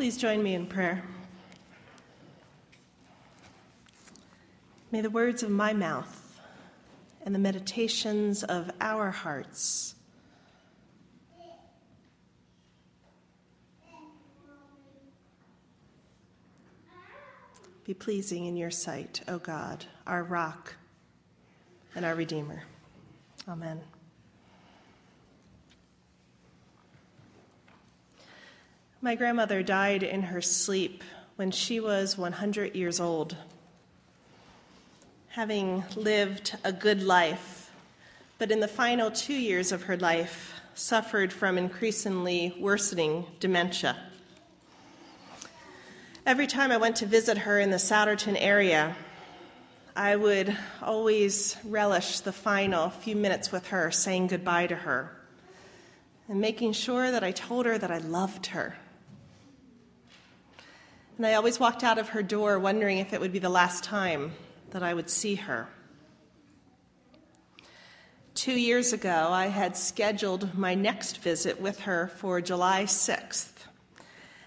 Please join me in prayer. May the words of my mouth and the meditations of our hearts be pleasing in your sight, O God, our rock and our Redeemer. Amen. My grandmother died in her sleep when she was 100 years old. Having lived a good life, but in the final two years of her life, suffered from increasingly worsening dementia. Every time I went to visit her in the Souderton area, I would always relish the final few minutes with her, saying goodbye to her, and making sure that I told her that I loved her and I always walked out of her door wondering if it would be the last time that I would see her. Two years ago, I had scheduled my next visit with her for July 6th,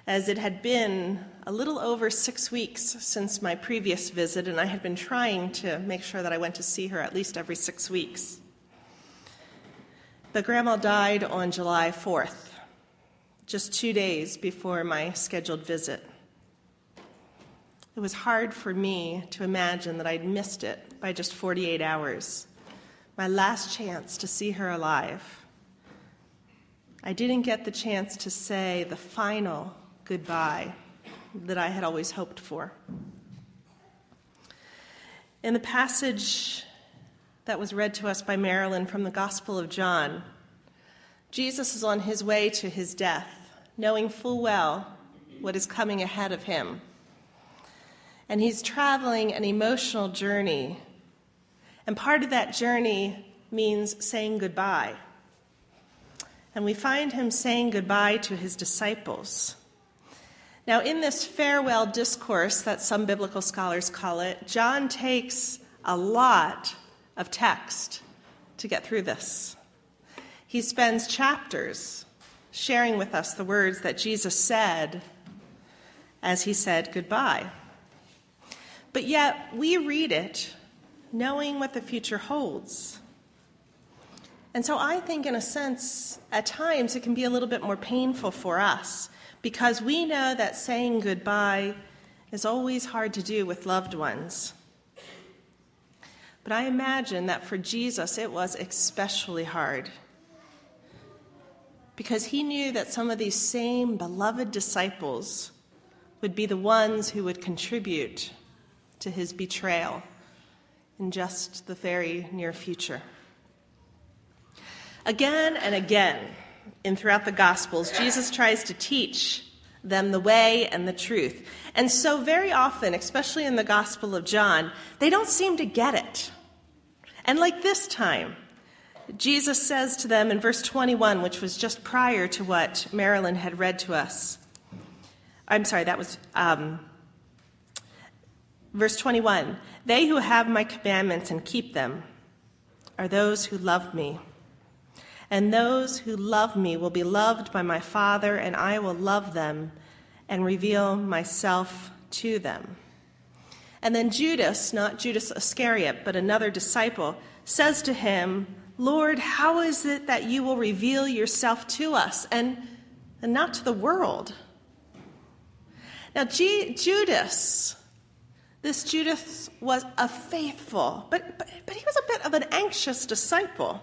as it had been a little over six weeks since my previous visit, and I had been trying to make sure that I went to see her at least every six weeks. But Grandma died on July 4th, just two days before my scheduled visit. It was hard for me to imagine that I'd missed it by just 48 hours, my last chance to see her alive. I didn't get the chance to say the final goodbye that I had always hoped for. In the passage that was read to us by Marilyn from the Gospel of John, Jesus is on his way to his death, knowing full well what is coming ahead of him and he's traveling an emotional journey. And part of that journey means saying goodbye. And we find him saying goodbye to his disciples. Now, in this farewell discourse that some biblical scholars call it, John takes a lot of text to get through this. He spends chapters sharing with us the words that Jesus said as he said goodbye. But yet, we read it knowing what the future holds. And so I think, in a sense, at times it can be a little bit more painful for us because we know that saying goodbye is always hard to do with loved ones. But I imagine that for Jesus it was especially hard because he knew that some of these same beloved disciples would be the ones who would contribute to his betrayal in just the very near future. Again and again, in throughout the Gospels, Jesus tries to teach them the way and the truth. And so, very often, especially in the Gospel of John, they don't seem to get it. And like this time, Jesus says to them in verse 21, which was just prior to what Marilyn had read to us. I'm sorry, that was um, Verse 21 They who have my commandments and keep them are those who love me. And those who love me will be loved by my Father, and I will love them and reveal myself to them. And then Judas, not Judas Iscariot, but another disciple, says to him, Lord, how is it that you will reveal yourself to us and, and not to the world? Now, G- Judas this Judas was a faithful, but, but, but he was a bit of an anxious disciple.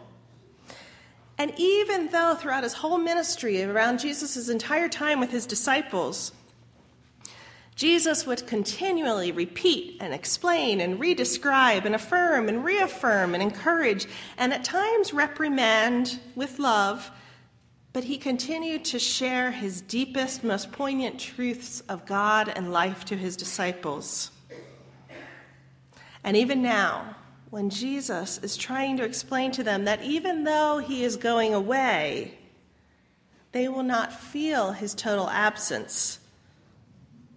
And even though throughout his whole ministry, around Jesus' entire time with his disciples, Jesus would continually repeat and explain and redescribe and affirm and reaffirm and encourage and at times reprimand with love, but he continued to share his deepest, most poignant truths of God and life to his disciples. And even now, when Jesus is trying to explain to them that even though he is going away, they will not feel his total absence.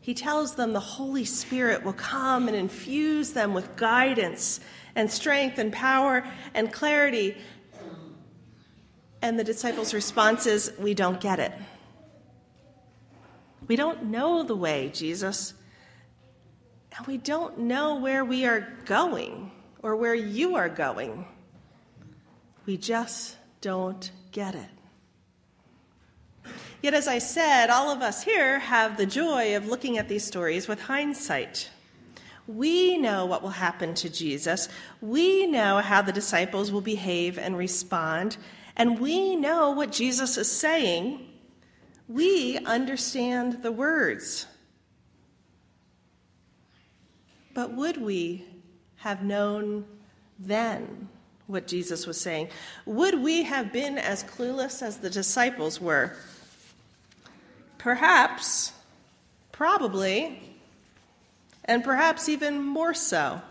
He tells them the Holy Spirit will come and infuse them with guidance and strength and power and clarity. And the disciples' response is, We don't get it. We don't know the way, Jesus. And we don't know where we are going or where you are going. We just don't get it. Yet, as I said, all of us here have the joy of looking at these stories with hindsight. We know what will happen to Jesus. We know how the disciples will behave and respond. And we know what Jesus is saying. We understand the words. But would we have known then what Jesus was saying? Would we have been as clueless as the disciples were? Perhaps, probably, and perhaps even more so.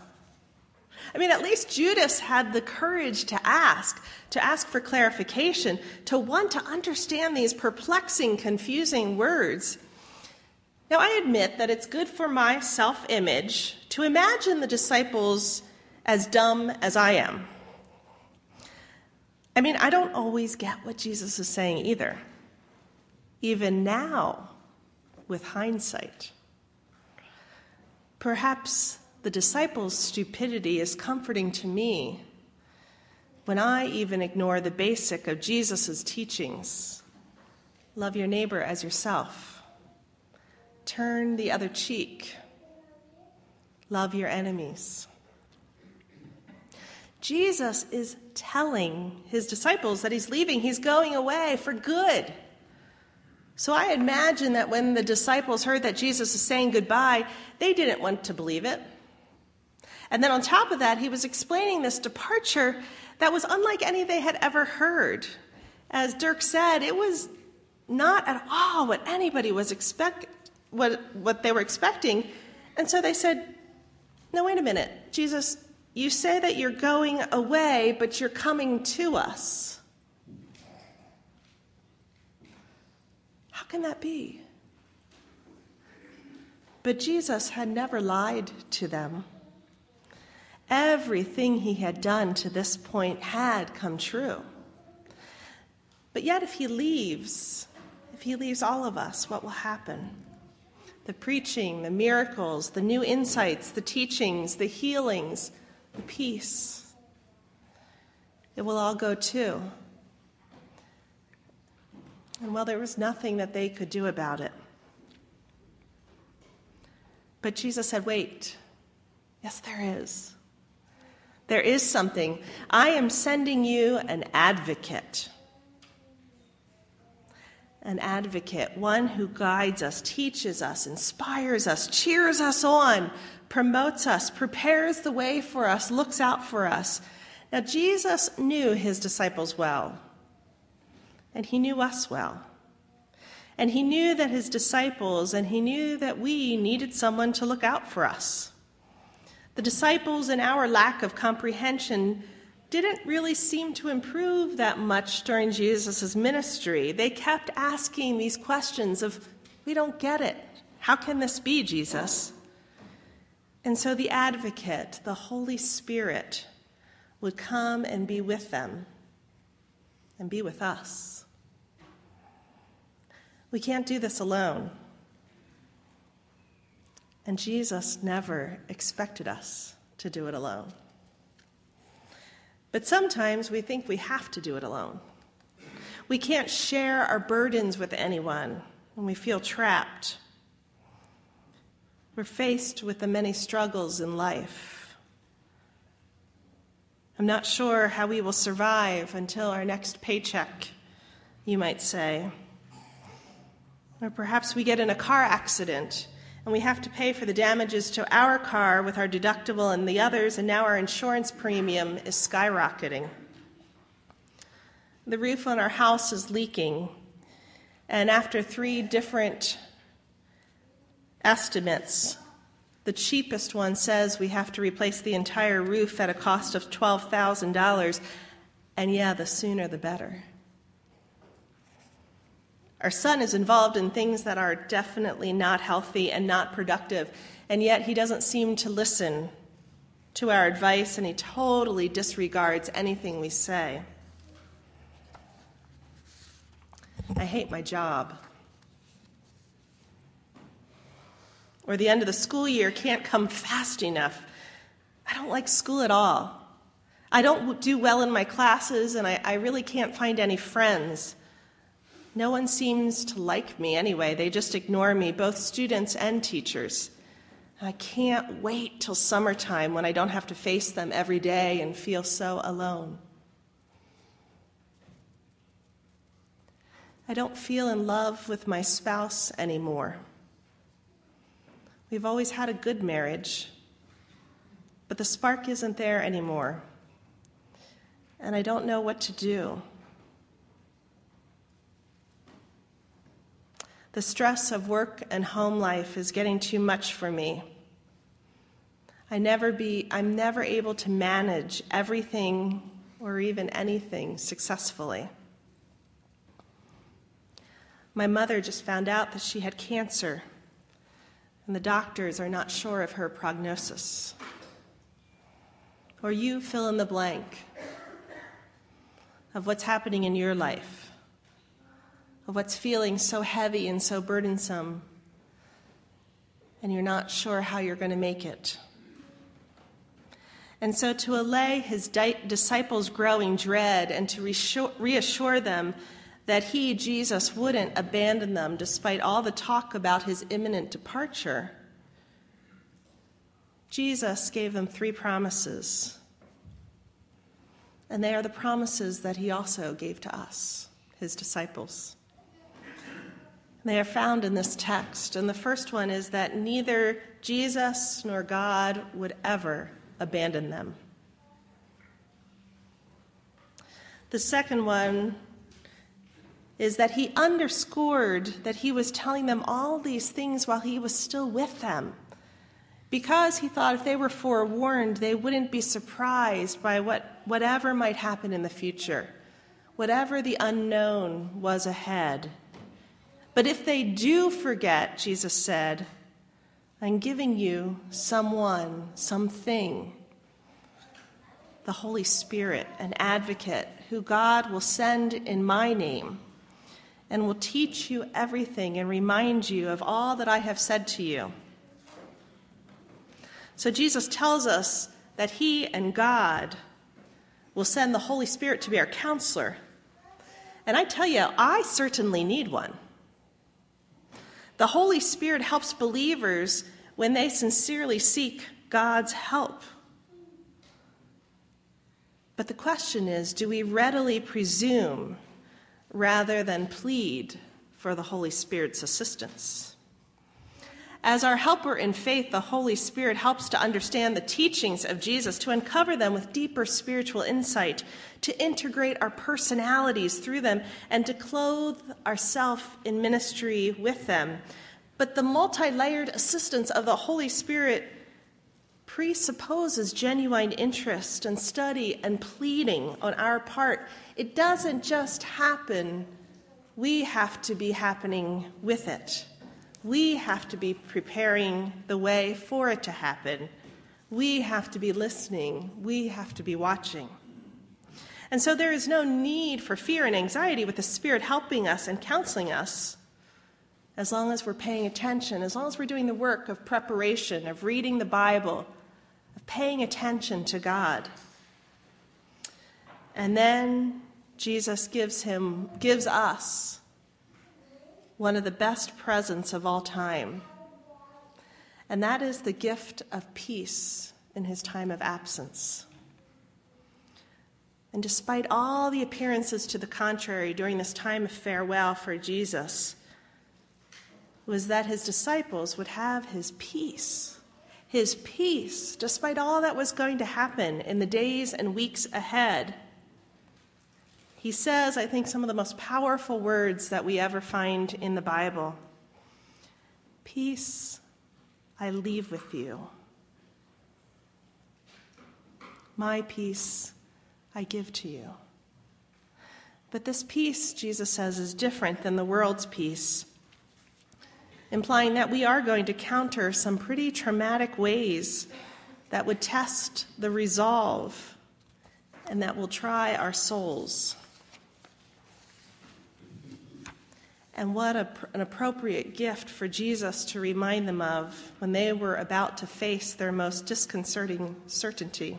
I mean, at least Judas had the courage to ask, to ask for clarification, to want to understand these perplexing, confusing words. Now, I admit that it's good for my self image to imagine the disciples as dumb as I am. I mean, I don't always get what Jesus is saying either, even now with hindsight. Perhaps the disciples' stupidity is comforting to me when I even ignore the basic of Jesus' teachings love your neighbor as yourself, turn the other cheek, love your enemies. Jesus is telling his disciples that he's leaving, he's going away for good. So I imagine that when the disciples heard that Jesus is saying goodbye, they didn't want to believe it. And then on top of that, he was explaining this departure that was unlike any they had ever heard. As Dirk said, it was not at all what anybody was expect what, what they were expecting. And so they said, No, wait a minute. Jesus, you say that you're going away, but you're coming to us. How can that be? But Jesus had never lied to them. Everything he had done to this point had come true. But yet, if he leaves, if he leaves all of us, what will happen? The preaching, the miracles, the new insights, the teachings, the healings, the peace. It will all go too. And well, there was nothing that they could do about it. But Jesus said, Wait. Yes, there is. There is something. I am sending you an advocate. An advocate, one who guides us, teaches us, inspires us, cheers us on, promotes us, prepares the way for us, looks out for us. Now, Jesus knew his disciples well, and he knew us well. And he knew that his disciples and he knew that we needed someone to look out for us. The disciples, in our lack of comprehension, didn't really seem to improve that much during Jesus' ministry. They kept asking these questions of, We don't get it. How can this be, Jesus? And so the advocate, the Holy Spirit, would come and be with them and be with us. We can't do this alone. And Jesus never expected us to do it alone. But sometimes we think we have to do it alone. We can't share our burdens with anyone when we feel trapped we're faced with the many struggles in life. I'm not sure how we will survive until our next paycheck, you might say. Or perhaps we get in a car accident and we have to pay for the damages to our car with our deductible and the others, and now our insurance premium is skyrocketing. The roof on our house is leaking, and after three different estimates. The cheapest one says we have to replace the entire roof at a cost of $12,000, and yeah, the sooner the better. Our son is involved in things that are definitely not healthy and not productive, and yet he doesn't seem to listen to our advice and he totally disregards anything we say. I hate my job. or the end of the school year can't come fast enough. I don't like school at all. I don't do well in my classes, and I, I really can't find any friends. No one seems to like me anyway. They just ignore me, both students and teachers. I can't wait till summertime when I don't have to face them every day and feel so alone. I don't feel in love with my spouse anymore. We've always had a good marriage, but the spark isn't there anymore. And I don't know what to do. The stress of work and home life is getting too much for me. I never be, I'm never able to manage everything or even anything successfully. My mother just found out that she had cancer, and the doctors are not sure of her prognosis. Or you fill in the blank of what's happening in your life, of what's feeling so heavy and so burdensome, and you're not sure how you're going to make it. And so, to allay his di- disciples' growing dread and to reassure, reassure them that he, Jesus, wouldn't abandon them despite all the talk about his imminent departure, Jesus gave them three promises. And they are the promises that he also gave to us, his disciples. They are found in this text. And the first one is that neither Jesus nor God would ever abandon them. The second one is that he underscored that he was telling them all these things while he was still with them. Because he thought if they were forewarned, they wouldn't be surprised by what, whatever might happen in the future, whatever the unknown was ahead. But if they do forget, Jesus said, I'm giving you someone, something, the Holy Spirit, an advocate who God will send in my name and will teach you everything and remind you of all that I have said to you. So Jesus tells us that He and God will send the Holy Spirit to be our counselor. And I tell you, I certainly need one. The Holy Spirit helps believers when they sincerely seek God's help. But the question is do we readily presume rather than plead for the Holy Spirit's assistance. As our helper in faith, the Holy Spirit helps to understand the teachings of Jesus, to uncover them with deeper spiritual insight, to integrate our personalities through them, and to clothe ourselves in ministry with them. But the multi layered assistance of the Holy Spirit presupposes genuine interest and study and pleading on our part. It doesn't just happen, we have to be happening with it. We have to be preparing the way for it to happen. We have to be listening. We have to be watching. And so there is no need for fear and anxiety with the Spirit helping us and counseling us as long as we're paying attention, as long as we're doing the work of preparation, of reading the Bible, of paying attention to God. And then Jesus gives him gives us one of the best presents of all time. And that is the gift of peace in his time of absence. And despite all the appearances to the contrary during this time of farewell for Jesus, was that his disciples would have his peace his peace, despite all that was going to happen in the days and weeks ahead. He says, I think, some of the most powerful words that we ever find in the Bible Peace I leave with you. My peace I give to you. But this peace, Jesus says, is different than the world's peace implying that we are going to counter some pretty traumatic ways that would test the resolve and that will try our souls. And what a, an appropriate gift for Jesus to remind them of when they were about to face their most disconcerting certainty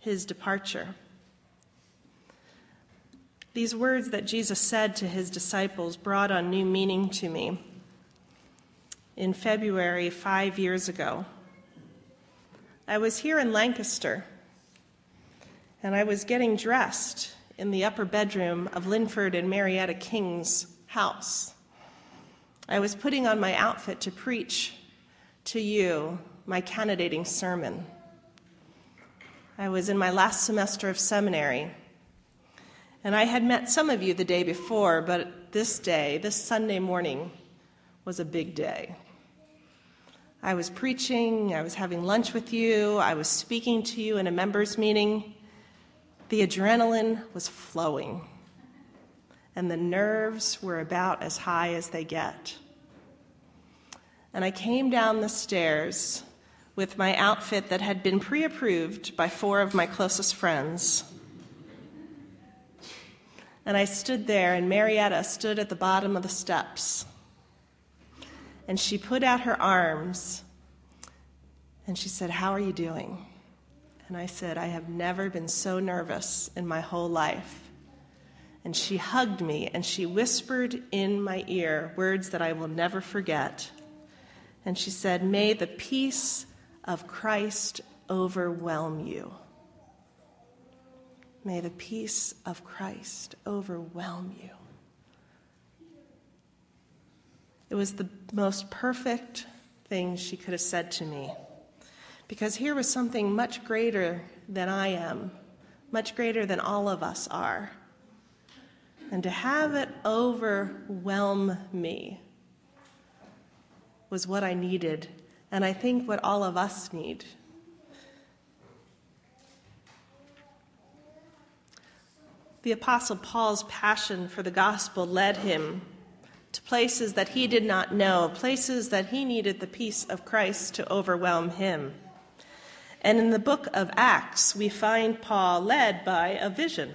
his departure. These words that Jesus said to his disciples brought on new meaning to me. In February, five years ago, I was here in Lancaster and I was getting dressed in the upper bedroom of Linford and Marietta King's house. I was putting on my outfit to preach to you my candidating sermon. I was in my last semester of seminary, and I had met some of you the day before, but this day, this Sunday morning, was a big day. I was preaching, I was having lunch with you, I was speaking to you in a members' meeting. The adrenaline was flowing and the nerves were about as high as they get. And I came down the stairs with my outfit that had been pre approved by four of my closest friends. And I stood there, and Marietta stood at the bottom of the steps. And she put out her arms and she said, How are you doing? And I said, I have never been so nervous in my whole life and she hugged me and she whispered in my ear words that I will never forget. And she said, May the peace of Christ overwhelm you. May the peace of Christ overwhelm you. It was the most perfect thing she could have said to me. Because here was something much greater than I am, much greater than all of us are and to have it overwhelm me was what I needed, and I think what all of us need. The Apostle Paul's passion for the gospel led him to places that he did not know, places that he needed the peace of Christ to overwhelm him. And in the book of Acts, we find Paul led by a vision.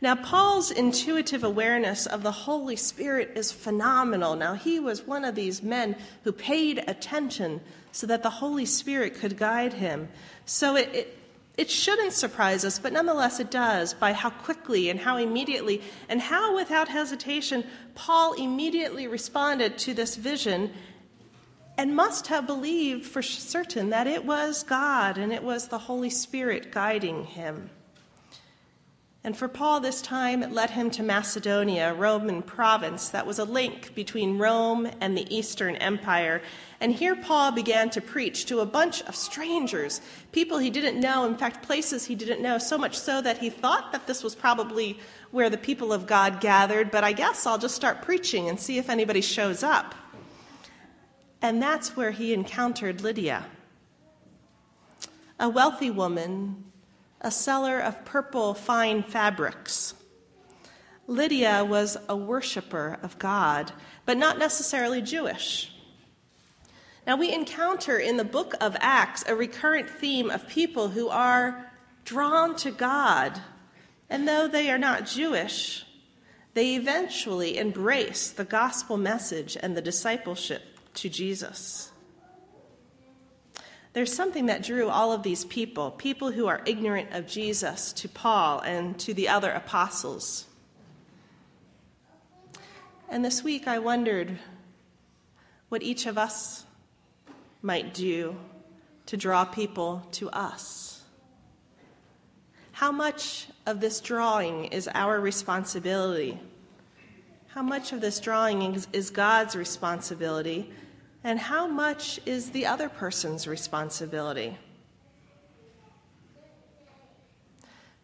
Now, Paul's intuitive awareness of the Holy Spirit is phenomenal. Now, he was one of these men who paid attention so that the Holy Spirit could guide him. So it, it, it shouldn't surprise us, but nonetheless it does by how quickly and how immediately and how without hesitation Paul immediately responded to this vision and must have believed for certain that it was God and it was the Holy Spirit guiding him. And for Paul, this time it led him to Macedonia, a Roman province that was a link between Rome and the Eastern Empire. And here Paul began to preach to a bunch of strangers, people he didn't know, in fact, places he didn't know, so much so that he thought that this was probably where the people of God gathered, but I guess I'll just start preaching and see if anybody shows up. And that's where he encountered Lydia, a wealthy woman a seller of purple fine fabrics. Lydia was a worshiper of God, but not necessarily Jewish. Now, we encounter in the book of Acts a recurrent theme of people who are drawn to God, and though they are not Jewish, they eventually embrace the gospel message and the discipleship to Jesus. There's something that drew all of these people, people who are ignorant of Jesus, to Paul and to the other apostles. And this week I wondered what each of us might do to draw people to us. How much of this drawing is our responsibility? How much of this drawing is, God's responsibility? And how much is the other person's responsibility?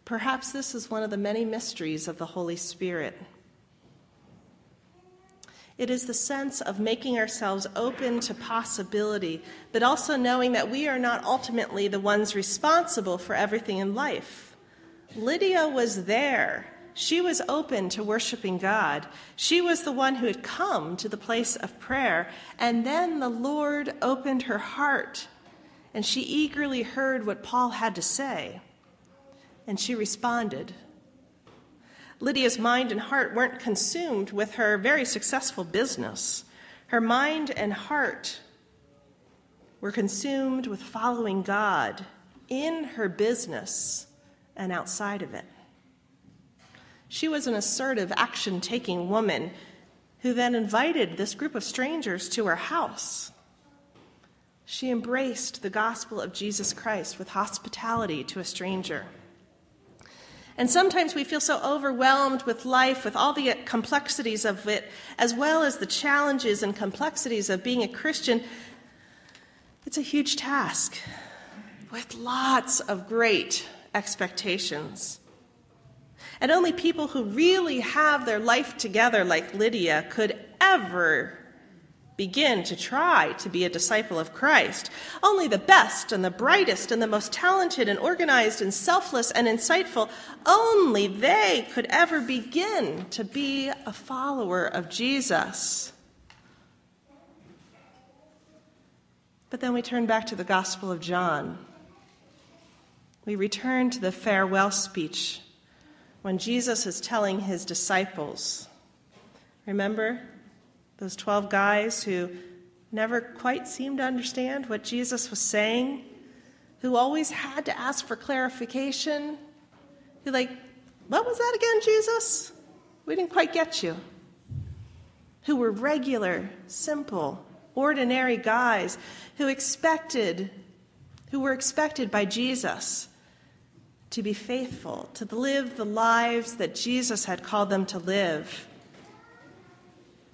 Perhaps this is one of the many mysteries of the Holy Spirit. It is the sense of making ourselves open to possibility, but also knowing that we are not ultimately the ones responsible for everything in life. Lydia was there she was open to worshiping God. She was the one who had come to the place of prayer. And then the Lord opened her heart, and she eagerly heard what Paul had to say. And she responded. Lydia's mind and heart weren't consumed with her very successful business. Her mind and heart were consumed with following God in her business and outside of it. She was an assertive, action taking woman who then invited this group of strangers to her house. She embraced the gospel of Jesus Christ with hospitality to a stranger. And sometimes we feel so overwhelmed with life, with all the complexities of it, as well as the challenges and complexities of being a Christian. It's a huge task with lots of great expectations. And only people who really have their life together, like Lydia, could ever begin to try to be a disciple of Christ. Only the best and the brightest and the most talented and organized and selfless and insightful, only they could ever begin to be a follower of Jesus. But then we turn back to the Gospel of John. We return to the farewell speech when Jesus is telling his disciples. Remember? those 12 guys who never quite seemed to understand what Jesus was saying, who always had to ask for clarification, who, like, what was that again, Jesus? We didn't quite get you. Who were regular, simple, ordinary guys who expected, who were expected by Jesus to be faithful, to live the lives that Jesus had called them to live.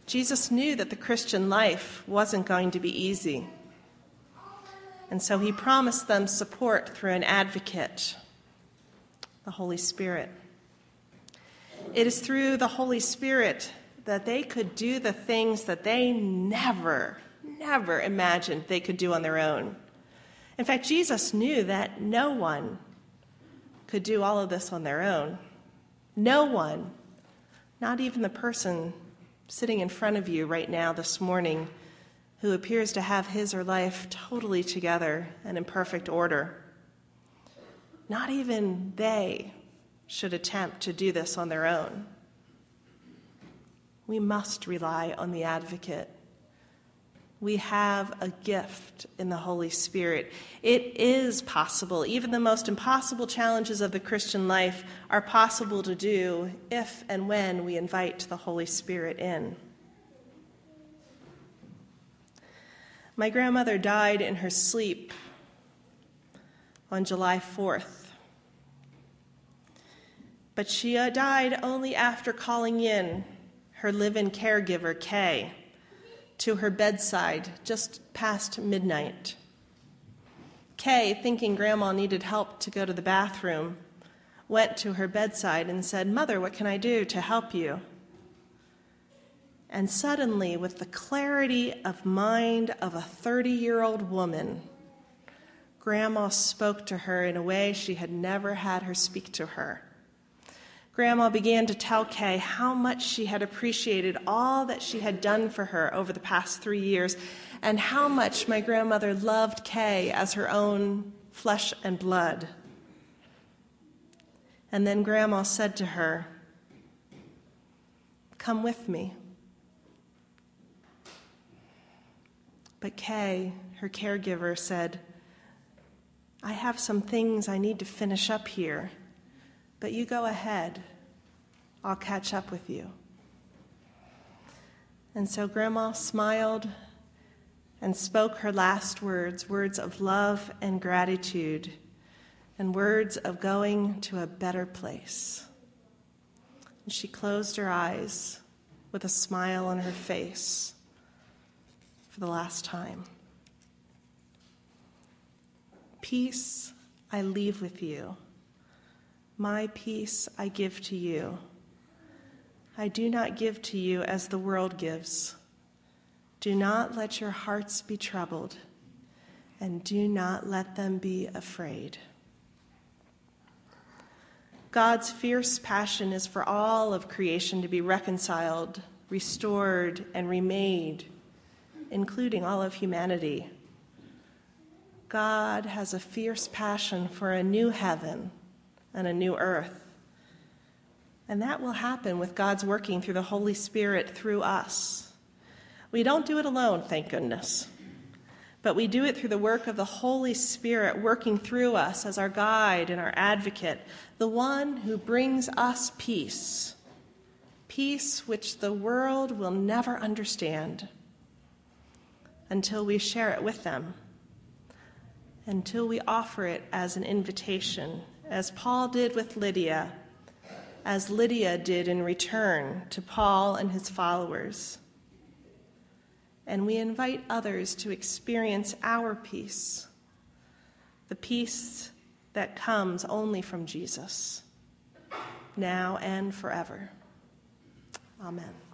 Jesus knew that the Christian life wasn't going to be easy. And so he promised them support through an advocate, the Holy Spirit. It is through the Holy Spirit that they could do the things that they never, never imagined they could do on their own. In fact, Jesus knew that no one could do all of this on their own. No one, not even the person sitting in front of you right now this morning who appears to have his or life totally together and in perfect order. Not even they should attempt to do this on their own. We must rely on the advocate we have a gift in the Holy Spirit. It is possible. Even the most impossible challenges of the Christian life are possible to do if and when we invite the Holy Spirit in. My grandmother died in her sleep on July 4th. But she died only after calling in her live in caregiver, Kay to her bedside just past midnight. Kay, thinking Grandma needed help to go to the bathroom, went to her bedside and said, Mother, what can I do to help you? And suddenly, with the clarity of mind of a 30 year old woman, Grandma spoke to her in a way she had never had her speak to her. Grandma began to tell Kay how much she had appreciated all that she had done for her over the past three years, and how much my grandmother loved Kay as her own flesh and blood. And then Grandma said to her, Come with me. But Kay, her caregiver, said, I have some things I need to finish up here. But you go ahead. I'll catch up with you. And so Grandma smiled and spoke her last words words of love and gratitude, and words of going to a better place. And she closed her eyes with a smile on her face for the last time. Peace I leave with you. My peace I give to you. I do not give to you as the world gives. Do not let your hearts be troubled, and do not let them be afraid. God's fierce passion is for all of creation to be reconciled, restored, and remade, including all of humanity. God has a fierce passion for a new heaven and a new earth. And that will happen with God's working through the Holy Spirit through us. We don't do it alone, thank goodness. But we do it through the work of the Holy Spirit working through us as our guide and our advocate, the one who brings us peace. Peace which the world will never understand until we share it with them, until we offer it as an invitation, as Paul did with Lydia, as Lydia did in return to Paul and his followers and we invite others to experience our peace, the peace that comes only from Jesus, now and forever. Amen.